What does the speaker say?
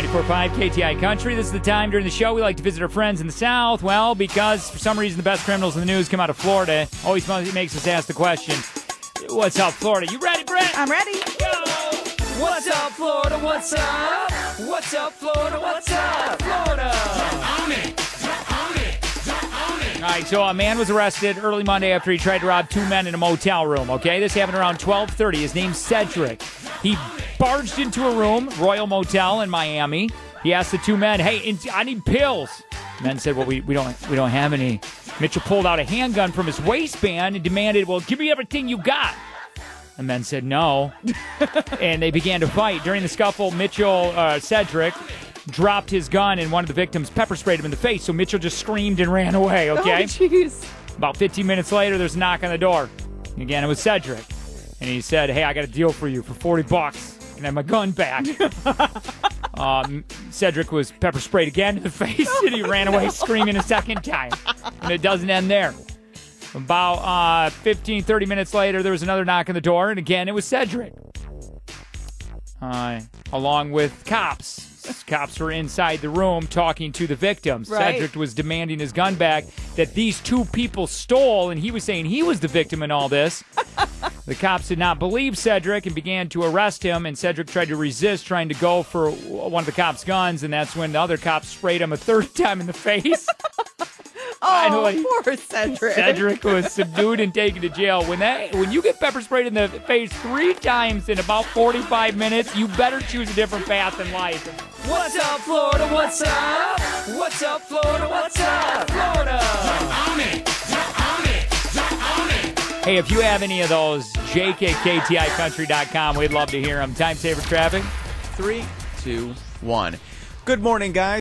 94.5 KTI Country. This is the time during the show we like to visit our friends in the South. Well, because for some reason the best criminals in the news come out of Florida. Always makes us ask the question, What's up, Florida? You ready, Brett? I'm ready. Go! What's up, Florida? What's up? What's up, Florida? What's up, Florida? All right, so a man was arrested early Monday after he tried to rob two men in a motel room. Okay, this happened around 12:30. His name's Cedric. He barged into a room, Royal Motel in Miami. He asked the two men, "Hey, I need pills." Men said, "Well, we, we don't we don't have any." Mitchell pulled out a handgun from his waistband and demanded, "Well, give me everything you got." The men said no, and they began to fight. During the scuffle, Mitchell uh, Cedric dropped his gun, and one of the victims pepper sprayed him in the face. So Mitchell just screamed and ran away. Okay. Oh, jeez. About 15 minutes later, there's a knock on the door. Again, it was Cedric. And he said, Hey, I got a deal for you for 40 bucks. Can I have my gun back? um, Cedric was pepper sprayed again in the face, and he ran away screaming a second time. And it doesn't end there. About uh, 15, 30 minutes later, there was another knock on the door, and again, it was Cedric. Uh, along with cops. Cops were inside the room talking to the victims. Right. Cedric was demanding his gun back that these two people stole, and he was saying he was the victim in all this. the cops did not believe Cedric and began to arrest him, and Cedric tried to resist, trying to go for one of the cops' guns, and that's when the other cops sprayed him a third time in the face. Finally. Oh, poor Cedric. Cedric was subdued and taken to jail. When that when you get pepper sprayed in the face three times in about 45 minutes, you better choose a different path in life. What's up, Florida? What's up? What's up, Florida? What's up, Florida? Hey, if you have any of those, jake at kticountry.com. We'd love to hear them. Time saver traffic. Three, two, one. Good morning, guys.